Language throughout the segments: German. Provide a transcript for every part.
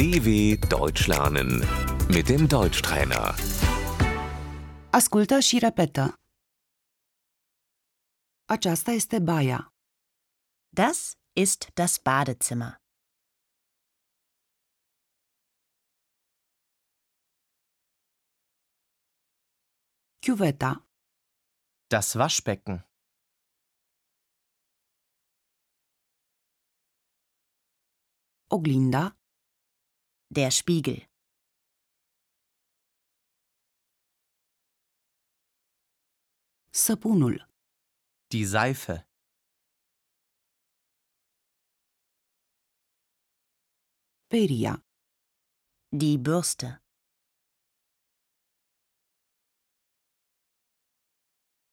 DW Deutsch lernen mit dem Deutschtrainer. Ascultă și repetă. Aceasta este baia. Das ist das Badezimmer. Chiuveta. Das Waschbecken. Oglinda. Der Spiegel. Săpunul. Die Seife. Peria. Die Bürste.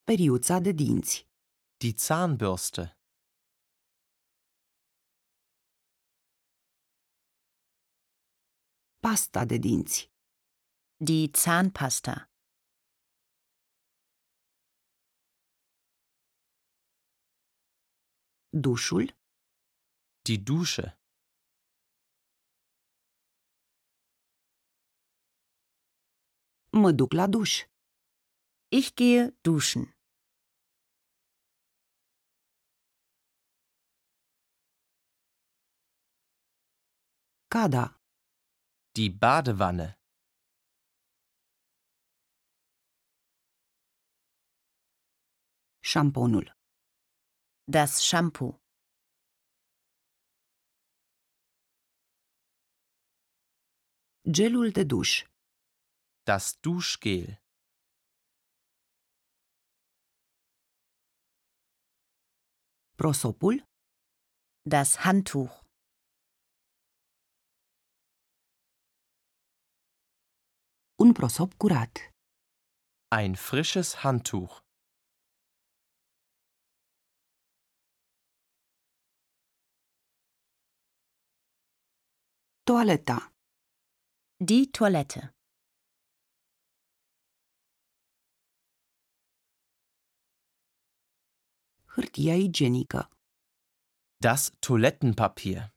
Periuța de dinți. Die Zahnbürste. Pasta de dinți. Die Zahnpasta. Dușul. Die Dusche. Mă duc la duș. Ich gehe duschen. Cada. Die Badewanne. Șamponul. Das Shampoo. Gelul de duș. Das Duschgel. Prosopul. Das Handtuch. Un prosop curat. Ein frisches Handtuch. Toaleta. Die Toilette. Hârtia igienică. Das Toilettenpapier.